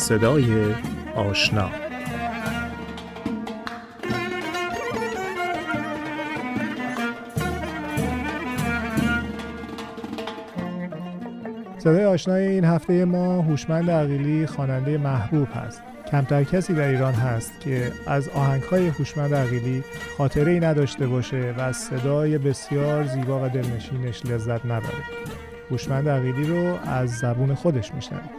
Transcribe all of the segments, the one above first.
صدای آشنا. صدای آشنای این هفته ما هوشمند عقیلی خواننده محبوب هست. کمتر کسی در ایران هست که از آهنگهای هوشمند عقیلی خاطره ای نداشته باشه و از صدای بسیار زیبا و دلنشینش لذت نبره. هوشمند عقیلی رو از زبون خودش میشنویم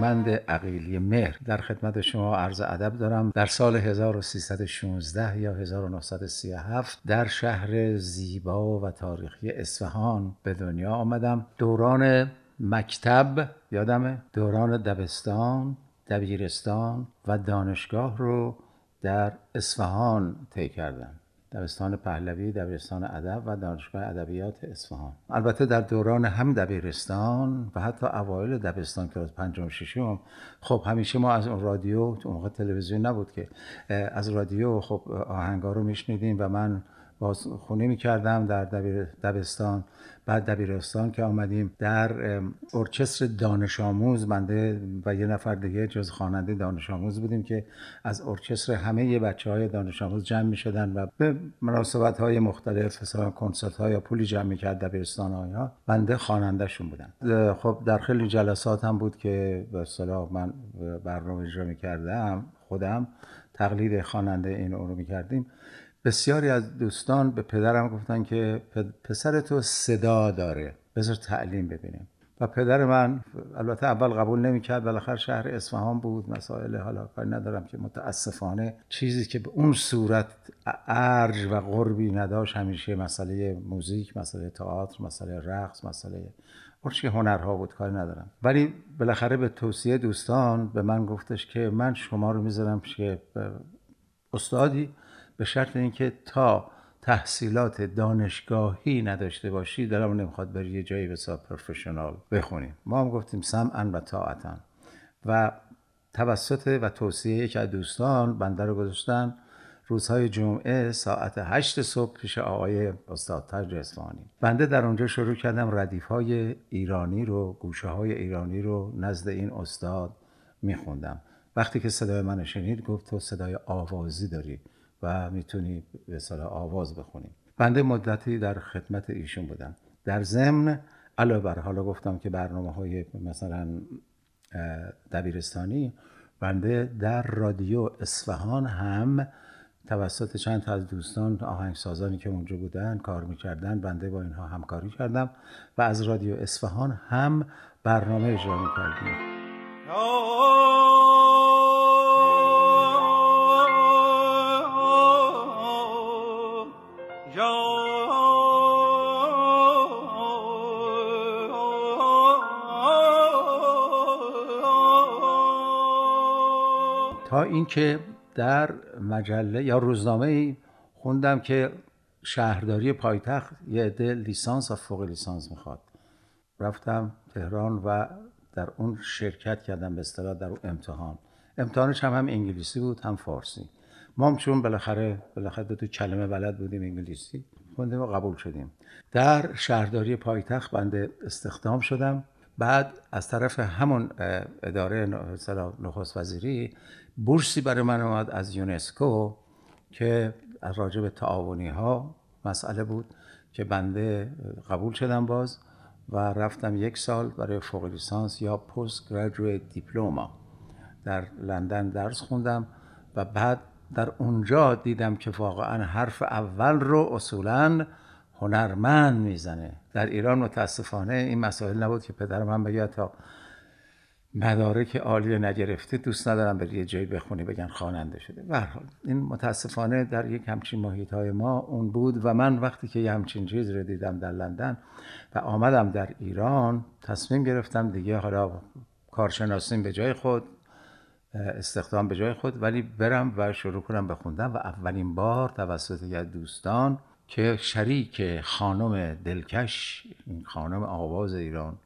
هوشمند عقیلی مهر. در خدمت شما عرض ادب دارم. در سال 1316 یا 1937 در شهر زیبا و تاریخی اصفهان به دنیا آمدم. دوران مکتب یادمه دوران دبستان دبیرستان و دانشگاه رو در اصفهان طی کردم. دبستان پهلوی دبیرستان ادب و دانشگاه ادبیات اصفهان. البته در دوران هم دبیرستان و حتی اوایل دبستان که از پنجم ششم خب همیشه ما از اون رادیو اون موقع تلویزیون نبود که از رادیو خب آهنگا رو میشنیدیم و من باز خونه می‌کردم در دبستان. بعد دبیرستان که آمدیم در ارکستر دانش آموز منده و یه نفر دیگه جز خواننده دانش آموز بودیم که از ارکستر همه بچه های دانش آموز جمع می شدن و به مناسبت های مختلف مثلا کنسرت های یا پولی جمع می کرد دبیرستان ها بنده خوانندهشون بودم خب در خیلی جلسات هم بود که به اصطلاح من برنامه اجرا می کردم خودم تقلید خواننده این رو می کردیم بسیاری از دوستان به پدرم گفتن که پسر تو صدا داره. بذار تعلیم ببینیم. و پدر من البته اول قبول نمی‌کرد بالاخره شهر اصفهان بود مسائل حالا کاری ندارم که متاسفانه چیزی که به اون صورت ارج و قربی نداشت همیشه مسئله موزیک مسئله تئاتر مسئله رقص مسئله که هنرها بود کاری ندارم. ولی بالاخره به توصیه دوستان به من گفتش که من شما رو می‌ذارم که استادی به شرط اینکه تا تحصیلات دانشگاهی نداشته باشی دلم نمی‌خواد بری یه جایی بسا پروفشنال بخونیم ما هم گفتیم سمعا و طاعتا. و توسط و توصیه یک از دوستان بنده رو گذاشتن. روزهای جمعه ساعت هشت صبح پیش آقای استاد تاج اصفهانی. بنده در اونجا شروع کردم ردیف های ایرانی رو گوشه های ایرانی رو نزد این استاد میخوندم. وقتی که صدای من شنید گفت تو صدای آوازی داری. و می‌تونی به صلاح آواز بخونی. بنده مدتی در خدمت ایشون بودم. در ضمن علاوه بر حالا گفتم که برنامه های مثلا دبیرستانی بنده در رادیو اصفهان هم توسط چند تا از دوستان آهنگسازانی که اونجا بودن کار می‌کردن بنده با اینها همکاری کردم و از رادیو اصفهان هم برنامه اجرا می‌کردیم. اینکه در مجله یا روزنامه ای خوندم که شهرداری پایتخت یه عده لیسانس و فوق لیسانس می‌خواد. رفتم تهران و در اون شرکت کردم به اصطلاح در اون امتحان. امتحانش هم هم انگلیسی بود هم فارسی. ما هم چون بالاخره بالاخره دو کلمه بلد بودیم انگلیسی خوندیم و قبول شدیم. در شهرداری پایتخت بنده استخدام شدم. بعد از طرف همون اداره نخست وزیری بورسی برای من اومد از یونسکو که از راجع به تعاونی ها مسئله بود که بنده قبول شدم باز و رفتم یک سال برای فوق لیسانس یا پست گریجویت دیپلوما در لندن درس خوندم و بعد در اونجا دیدم که واقعا حرف اول رو اصولا هنرمند می‌زنه. در ایران متاسفانه این مسائل نبود که پدر من بگه تا مدارک عالی نگرفته دوست ندارم بری یه جایی بخونی بگن خواننده شده. به حال این متاسفانه در یک همچین محیط های ما اون بود و من وقتی که یه همچین چیز رو دیدم در لندن و آمدم در ایران تصمیم گرفتم دیگه حالا کارشناسیم به جای خود استخدام به جای خود ولی برم و شروع کنم بخوندم و اولین بار توسط یه دوستان که شریک خانم دلکش خانم آواز ایران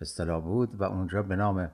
اصطلاح بود و اونجا به نام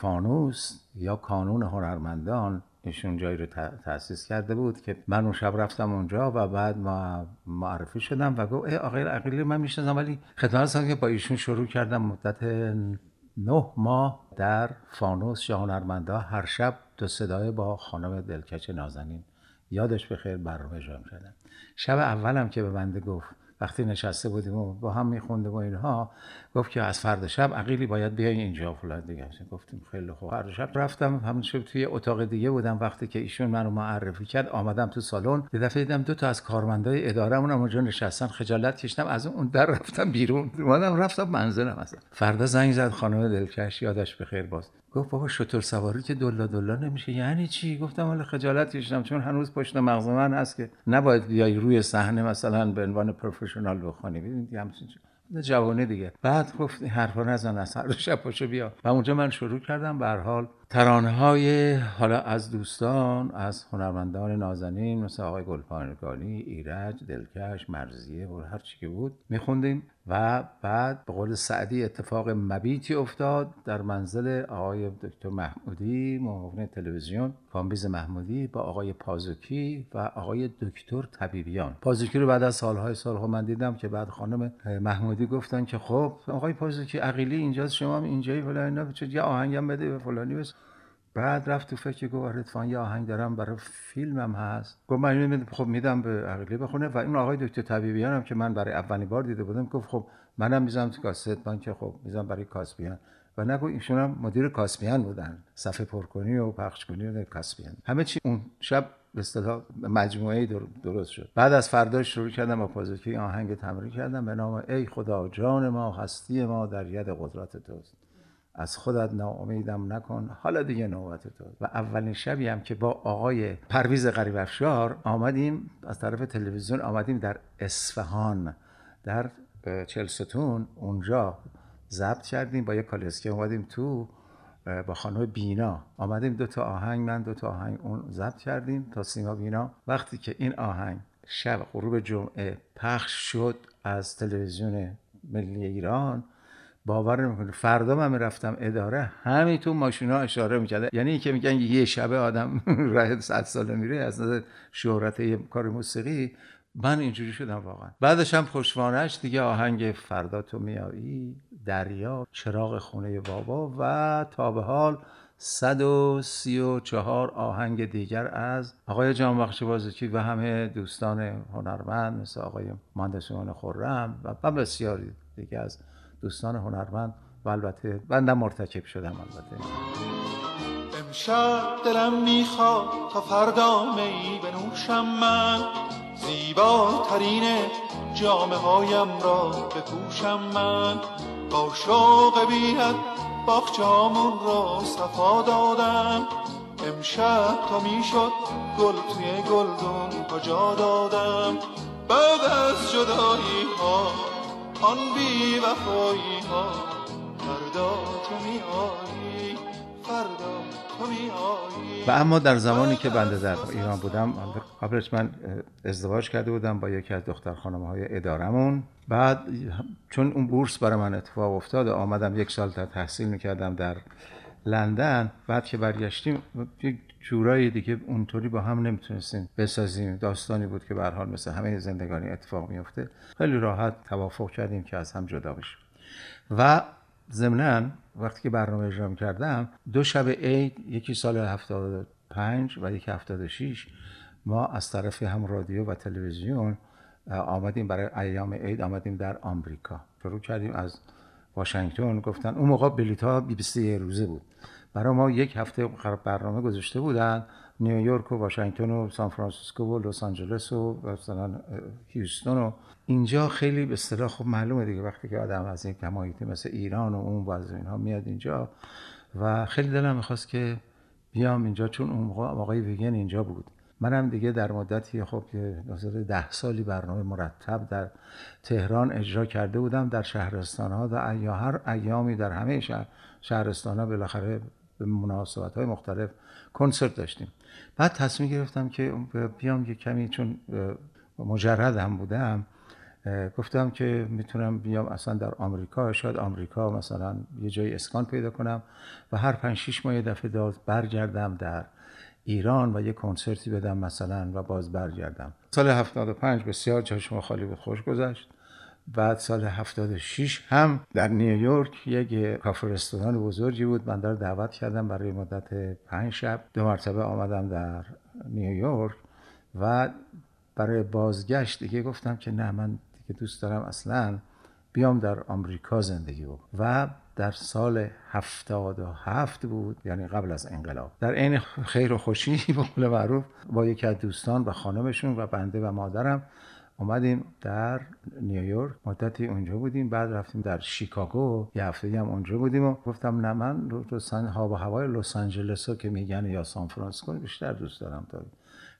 فانوس یا کانون هنرمندان ایشون جایی رو تأسیس کرده بود که من اون شب رفتم اونجا و بعد ما معرفی شدم و گفت آقای عقیلی من می‌شناسم ولی خدمت که با ایشون شروع کردم مدت نه ماه در فانوس یا هنرمندا. هر شب دو صدای با خانم دلکچ نازنین. یادش به خیر برنامه اجرا کردم. شب اولم که به بنده گفت وقتی نشسته بودیم و با هم میخوندیم و اینها گفت که از فردا شب عقیلی باید بیای اینجا فلان دیگه. گفتیم خیلی خوب. فردا شب رفتم همون شب توی اتاق دیگه بودم. وقتی که ایشون منو معرفی کرد آمدم تو سالن. یه دفعه دیدم دو تا از کارمندای ادارهمون اونجا نشستن خجالت کشیدم. از اون در رفتم بیرون. اومدم رفتم منزلم اصلا. فردا زنگ زد خانم دلکش یادش بخیر باز. گفت بابا شطور سواری که دلا دلا نمیشه. یعنی چی؟ گفتم حالا خجالت کشیدم چون هنوز پشت مغز من هست که نباید بیای روی صحنه مثلا به عنوان پروفشنال بخونی. ببینید همچین جوانه دیگه. بعد گفت حرفا نزن از هر شب پاشو بیا. و اونجا من شروع کردم. به حال ترانه های حالا از دوستان از هنرمندان نازنین مثل آقای گلپانگانی ایرج دلکش مرزیه و هر چی که بود میخوندیم. و بعد به قول سعدی اتفاق مبیتی افتاد در منزل آقای دکتر محمودی معاون تلویزیون. کامبیز محمودی با آقای پازوکی و آقای دکتر طبیبیان. پازوکی رو بعد از سالهای سالها من دیدم که بعد خانم محمودی گفتن که خب آقای پازوکی عقیلی اینجاست شما هم اینجایی فلان اینا یه آهنگم بده به فلانی بس بعد رفت تو فکر گفت آره یه آهنگ دارم برای فیلمم هست. گفت من خب میدم به عقیلی بخونه و این آقای دکتر طبیبیان هم که من برای اولین بار دیده بودم گفت خب منم می‌ذارم تو کاست من که خب می‌ذارم برای کاسپیان. و نگو ایشون هم مدیر کاسپیان بودن صفحه پرکنی و پخش کنی و کاسپیان. همه چی اون شب به اصطلاح مجموعه درست شد. بعد از فردا شروع کردم با پازیکی آهنگ تمرین کردم به نام ای خدا جان ما هستی ما در ید قدرت توست. از خودت ناامیدم نکن. حالا دیگه نوبت تو. و اولین شبی هم که با آقای پرویز غریب افشار آمدیم از طرف تلویزیون آمدیم در اصفهان در چلستون اونجا ضبط کردیم با یه کالسکی اومدیم تو با خانم بینا. آمدیم دو تا آهنگ من دو تا آهنگ اون ضبط کردیم تا سیما بینا. وقتی که این آهنگ شب غروب جمعه پخش شد از تلویزیون ملی ایران باور نمی‌کنه فردا من می‌رفتم اداره همین تو ماشینا اشاره می‌کرده. یعنی که میگن یه شبه آدم راه صد ساله میره از نظر شهرت یه کار موسیقی من اینجوری شدم واقعا. بعدش هم خوشوانش دیگه آهنگ فردا تو میایی دریا چراغ خونه بابا و تا به حال 134 آهنگ دیگر از آقای جان بخش بازیچی و همه دوستان هنرمند مثل آقای مهندسیان خورم و بسیاری دیگه از دوستان هنرمند و البته بندم مرتکب شدم البته. امشب دلم می‌خواد تا فردا می بنوشم من. زیباترین جامعه هایم را بپوشم من. با شوق بیند باخچامون را صفا دادم. امشب تا می‌شد گل توی گلدون کجا دادم؟ بعد از جدایی ها آن بی وفایی ها فردا تو می آیی فردا تو می آیی و اما در زمانی که بنده در ایران بودم قبلش من ازدواج کرده بودم با یکی از دختر خانم های ادارمون بعد چون اون بورس برای من اتفاق افتاد آمدم یک سال تا تحصیل می‌کردم در لندن. بعد که برگشتیم جورایی دیگه اونطوری با هم نمی‌تونستیم بسازیم. داستانی بود که به حال مثل همه زندگانی اتفاق میفته خیلی راحت توافق کردیم که از هم جدا بشیم. و ضمنا وقتی که برنامه اجرا کردم دو شب عید یکی سال 75 و یکی 76 ما از طرف هم رادیو و تلویزیون آمدیم برای ایام عید آمدیم در آمریکا. شروع کردیم از واشنگتن گفتن اون موقع بلیط ها 21 روزه بود. برای ما یک هفته برنامه گذاشته بودن. نیویورک و واشنگتن و سان فرانسیسکو و لس آنجلس و مثلا هیوستون و اینجا خیلی به اصطلاح خب معلومه دیگه وقتی که آدم از یک محیطی مثل ایران و اون و اینها میاد اینجا و خیلی دلم می‌خواست که بیام اینجا چون اون موقع آقای ویگن اینجا بود. منم دیگه در مدتی خب که ده سالی برنامه مرتب در تهران اجرا کرده بودم در شهرستان ها در یا هر ایامی در همه شهر شهرستان ها بالاخره به مناسبت های مختلف کنسرت داشتیم. بعد تصمیم گرفتم که بیام یه کمی چون مجرد هم بودم گفتم که می‌تونم بیام اصلا در آمریکا شاید آمریکا مثلا یه جای اسکان پیدا کنم و هر پنج شیش ماه یه دفعه دار برگردم در ایران و یه کنسرتی بدم مثلا و باز برگردم. سال 75 بسیار شما خالی بود خوش گذشت. بعد سال 76 هم در نیویورک یک کافه رستوران بزرگی بود. من در دعوت کردم برای مدت پنج شب. دو مرتبه آمدم در نیویورک و برای بازگشت دیگه گفتم که نه من دیگه دوست دارم اصلا بیام در آمریکا زندگی بکنم. و در سال هفتاد و هفت بود یعنی قبل از انقلاب. در عین خیر و خوشی به قول معروف با یکی از دوستان و خانمشون و بنده و مادرم اومدیم در نیویورک مدتی اونجا بودیم بعد رفتیم در شیکاگو. یه هفته هم اونجا بودیم و گفتم نه من ها و هوای لس آنجلس که میگن یا سان فرانسیسکو بیشتر دوست دارم تا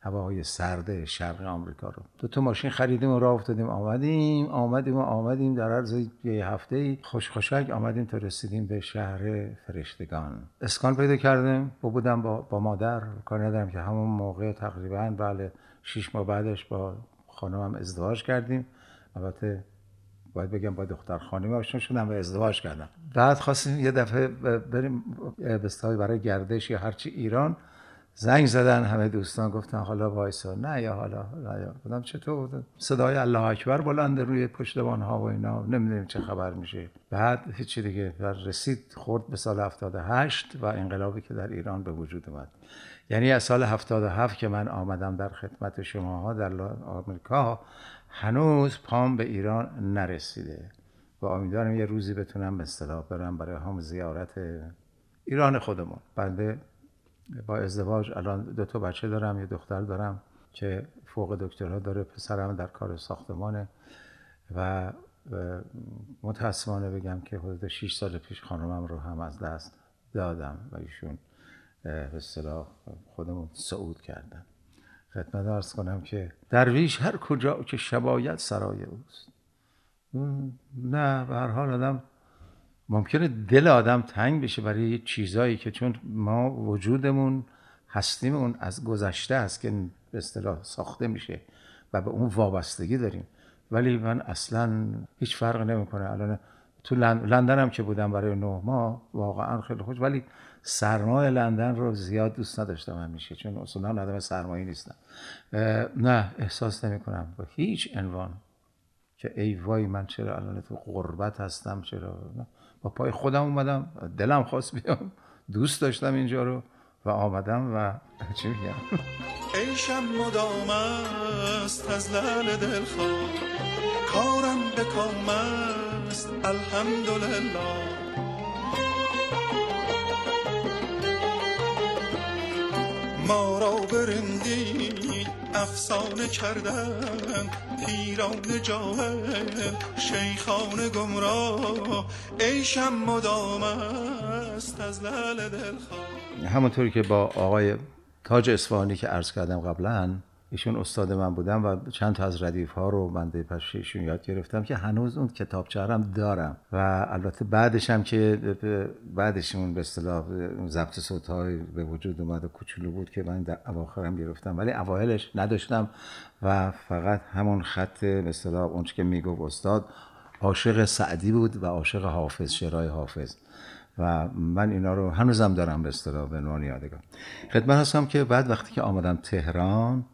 هواهای سرد شرق آمریکا رو. دو تا ماشین خریدیم و راه افتادیم. آمدیم آمدیم و آمدیم. در عرض یه هفته خوش خوشک آمدیم تا رسیدیم به شهر فرشتگان. اسکان پیدا کردیم. با بودم با, مادر. کار ندارم که همون موقع تقریبا بله شیش ماه بعدش با خانمم ازدواج کردیم. البته باید بگم با دختر خانمی آشنا شدم و ازدواج کردم. بعد خواستیم یه دفعه بریم به برای گردش یا هرچی ایران. زنگ زدن همه دوستان گفتن حالا وایسا. نه یا حالا نه یا. بودم چطور؟ صدای الله اکبر بلند روی پشتبان ها و اینا. نمی‌دونیم چه خبر میشه. بعد هیچی دیگه. رسید خورد به سال 78 و انقلابی که در ایران به وجود اومد. یعنی از سال 77 که من آمدم در خدمت شماها در آمریکا هنوز پام به ایران نرسیده. و امیدوارم یه روزی بتونم به اصطلاح برم برای هم زیارت ایران خودمون. بنده با ازدواج الان دو تا بچه دارم یه دختر دارم که فوق دکترها داره پسرم در کار ساختمانه و متاسفانه بگم که حدود 6 سال پیش خانمم رو هم از دست دادم و ایشون به اصطلاح خودمون صعود کردن. خدمت ارز کنم که درویش هر کجا که شبایت سرای اوست. نه به هر حال آدم ممکنه دل آدم تنگ بشه برای چیزایی که چون ما وجودمون هستیمون از گذشته است که به اصطلاح ساخته میشه و به اون وابستگی داریم. ولی من اصلا هیچ فرق نمی‌کنه. الان تو لندن هم که بودم برای نه ماه واقعا خیلی خوش. ولی سرمای لندن رو زیاد دوست نداشتم همیشه چون اصولا آدم سرمایی نیستم. نه احساس نمی کنم با هیچ عنوان که ای وای من چرا الان تو غربت هستم چرا؟ با پای خودم اومدم دلم خواست بیام. دوست داشتم اینجا رو و آمدم و چی میگم؟ ایشم مدام است از لال دل کارم به است الحمدلله. ما را برندی افسانه کردن پیران جاهل شیخان گمراه. ایشم مدام است از لل دلخواه. همونطوری که با آقای تاج اصفهانی که عرض کردم قبلا ایشون استاد من بودم و چند تا از ردیف ها رو من پش ایشون یاد گرفتم که هنوز اون کتاب هم دارم. و البته بعدش هم که بعدشون به اصطلاح ضبط صوت های به وجود اومد و کوچولو بود که من در اواخرم گرفتم. ولی اوایلش نداشتم و فقط همون خط به اصطلاح اون که می‌گفت استاد عاشق سعدی بود و عاشق حافظ شعرهای حافظ. و من اینا رو هنوزم دارم به اصطلاح به عنوان یادگار. خدمت هستم که بعد وقتی که آمدم تهران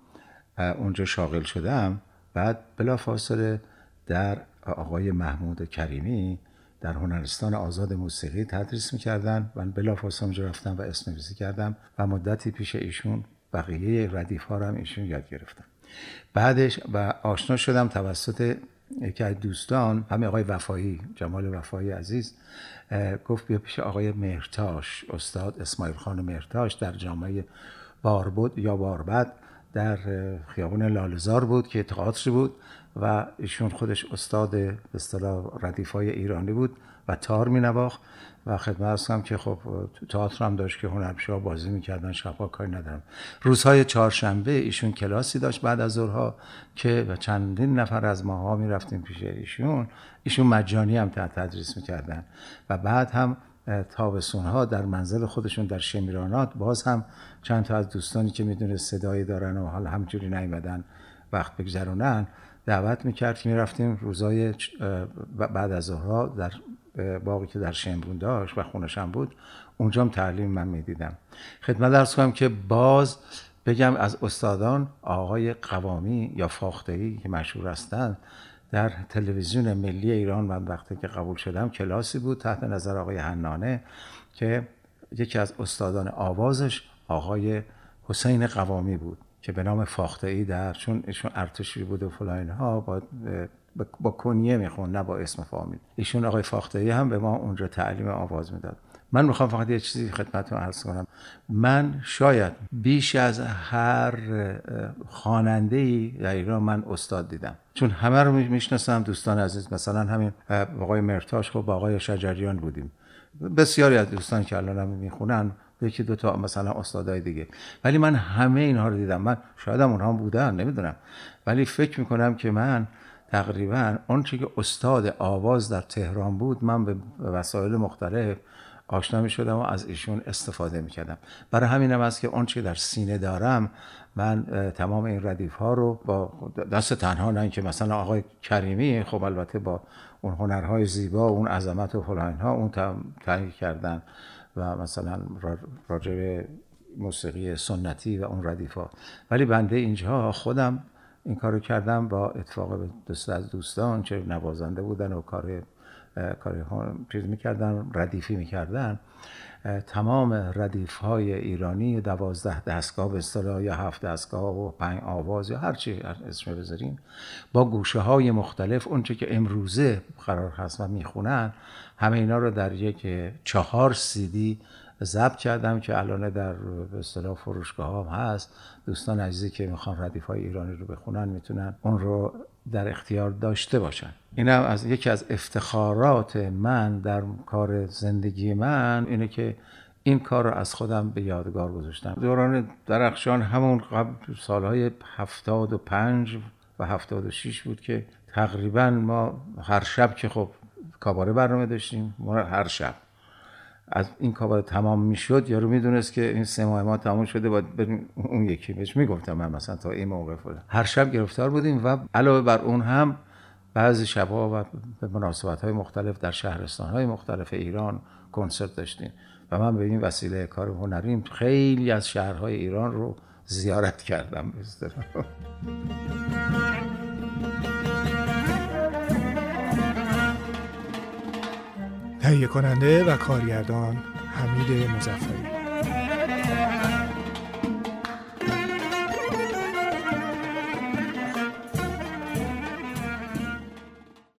اونجا شاغل شدم. بعد بلا فاصله در آقای محمود کریمی در هنرستان آزاد موسیقی تدریس می‌کردن. و بلا فاصله اونجا رفتم و اسم نویسی کردم و مدتی پیش ایشون بقیه ردیف ها هم ایشون یاد گرفتم. بعدش و آشنا شدم توسط یکی از دوستان همه آقای وفایی جمال وفایی عزیز. گفت بیا پیش آقای مهرتاش استاد اسماعیل خان مهرتاش در جامعه باربود یا باربد. در خیابون لالزار بود که تئاتر بود و ایشون خودش استاد به اصطلاح ردیفای ایرانی بود و تار می نواخت و خدمت هستم که خب تئاتر هم داشت که هنرپیشه بازی می‌کردن شبها کاری ندارم. روزهای چهارشنبه ایشون کلاسی داشت بعد از ظهرها که و چندین نفر از ماها می‌رفتیم پیش ایشون. ایشون مجانی هم تدریس می‌کردن. و بعد هم تابستون ها در منزل خودشون در شمیرانات. باز هم چند تا از دوستانی که می‌دونه صدایی دارن و حالا همجوری نیومدن وقت بگذرونن دعوت می‌کرد که می‌رفتیم روزای بعد از ظهرها در باقی که در شمرون داشت و خونشم بود. اونجا هم تعلیم من می‌دیدم. خدمت درس کنم که باز بگم از استادان آقای قوامی یا فاختهی که مشهور هستند در تلویزیون ملی ایران من وقتی که قبول شدم کلاسی بود تحت نظر آقای حنانه که یکی از استادان آوازش آقای حسین قوامی بود که به نام فاخته ای در چون ایشون ارتشی بود و فلاین ها با با کنیه میخون نه با اسم فامیل. ایشون آقای فاخته ای هم به ما اونجا تعلیم آواز می‌داد. من می‌خوام فقط یه چیزی خدمتتون عرض کنم. من شاید بیش از هر خواننده ای در ایران من استاد دیدم. چون همه رو می‌شناسم دوستان عزیز. مثلا همین آقای مرتاش. خب با آقای شجریان بودیم. بسیاری از دوستان که الان هم می‌خونن یکی دو تا مثلا استادای دیگه. ولی من همه اینها رو دیدم. من شاید هم اونها بودن نمی‌دونم. ولی فکر می‌کنم که من تقریبا آنچه که استاد آواز در تهران بود من به وسایل مختلف آشنا می شدم و از ایشون استفاده می کردم برای همین هم است که آنچه در سینه دارم من تمام این ردیف ها رو با دست تنها نه که مثلا آقای کریمی خب البته با اون هنرهای زیبا اون عظمت و فلان ها اون تنگی کردن و مثلا راجع موسیقی سنتی و اون ردیف ها ولی بنده اینجا خودم این کارو کردم با اتفاق دوست از دوستان چه نوازنده بودن و کار کاری چیز می‌کردن ردیفی می‌کردن. تمام ردیف های ایرانی دوازده دستگاه به اصطلاح یا هفت دستگاه و پنج آواز یا هر چی اسم بذاریم با گوشه های مختلف اونچه که امروزه قرار هست و می‌خونن همه اینا رو در یک چهار سیدی ضبط کردم که الان در به اصطلاح فروشگاه هم هست. دوستان عزیزی که می‌خوان ردیف های ایرانی رو بخونن می‌تونن اون رو در اختیار داشته باشن. این هم از یکی از افتخارات من در کار زندگی من اینه که این کار رو از خودم به یادگار گذاشتم. دوران درخشان همون قبل سالهای هفتاد و پنج و هفتاد و شیش بود که تقریبا ما هر شب که خب کاباره برنامه داشتیم ما هر شب از این کاباره تمام می‌شد یارو می‌دونست که این سه ماه ما تمام شده باید بریم اون یکی. بهش می‌گفتم من مثلا تا این موقع فلان. هر شب گرفتار بودیم و علاوه بر اون هم بعضی شبها و به مناسبت های مختلف در شهرستان های مختلف ایران کنسرت داشتیم و من به این وسیله کار هنریم خیلی از شهرهای ایران رو زیارت کردم. تهیه کننده و کارگردان حمید مزفری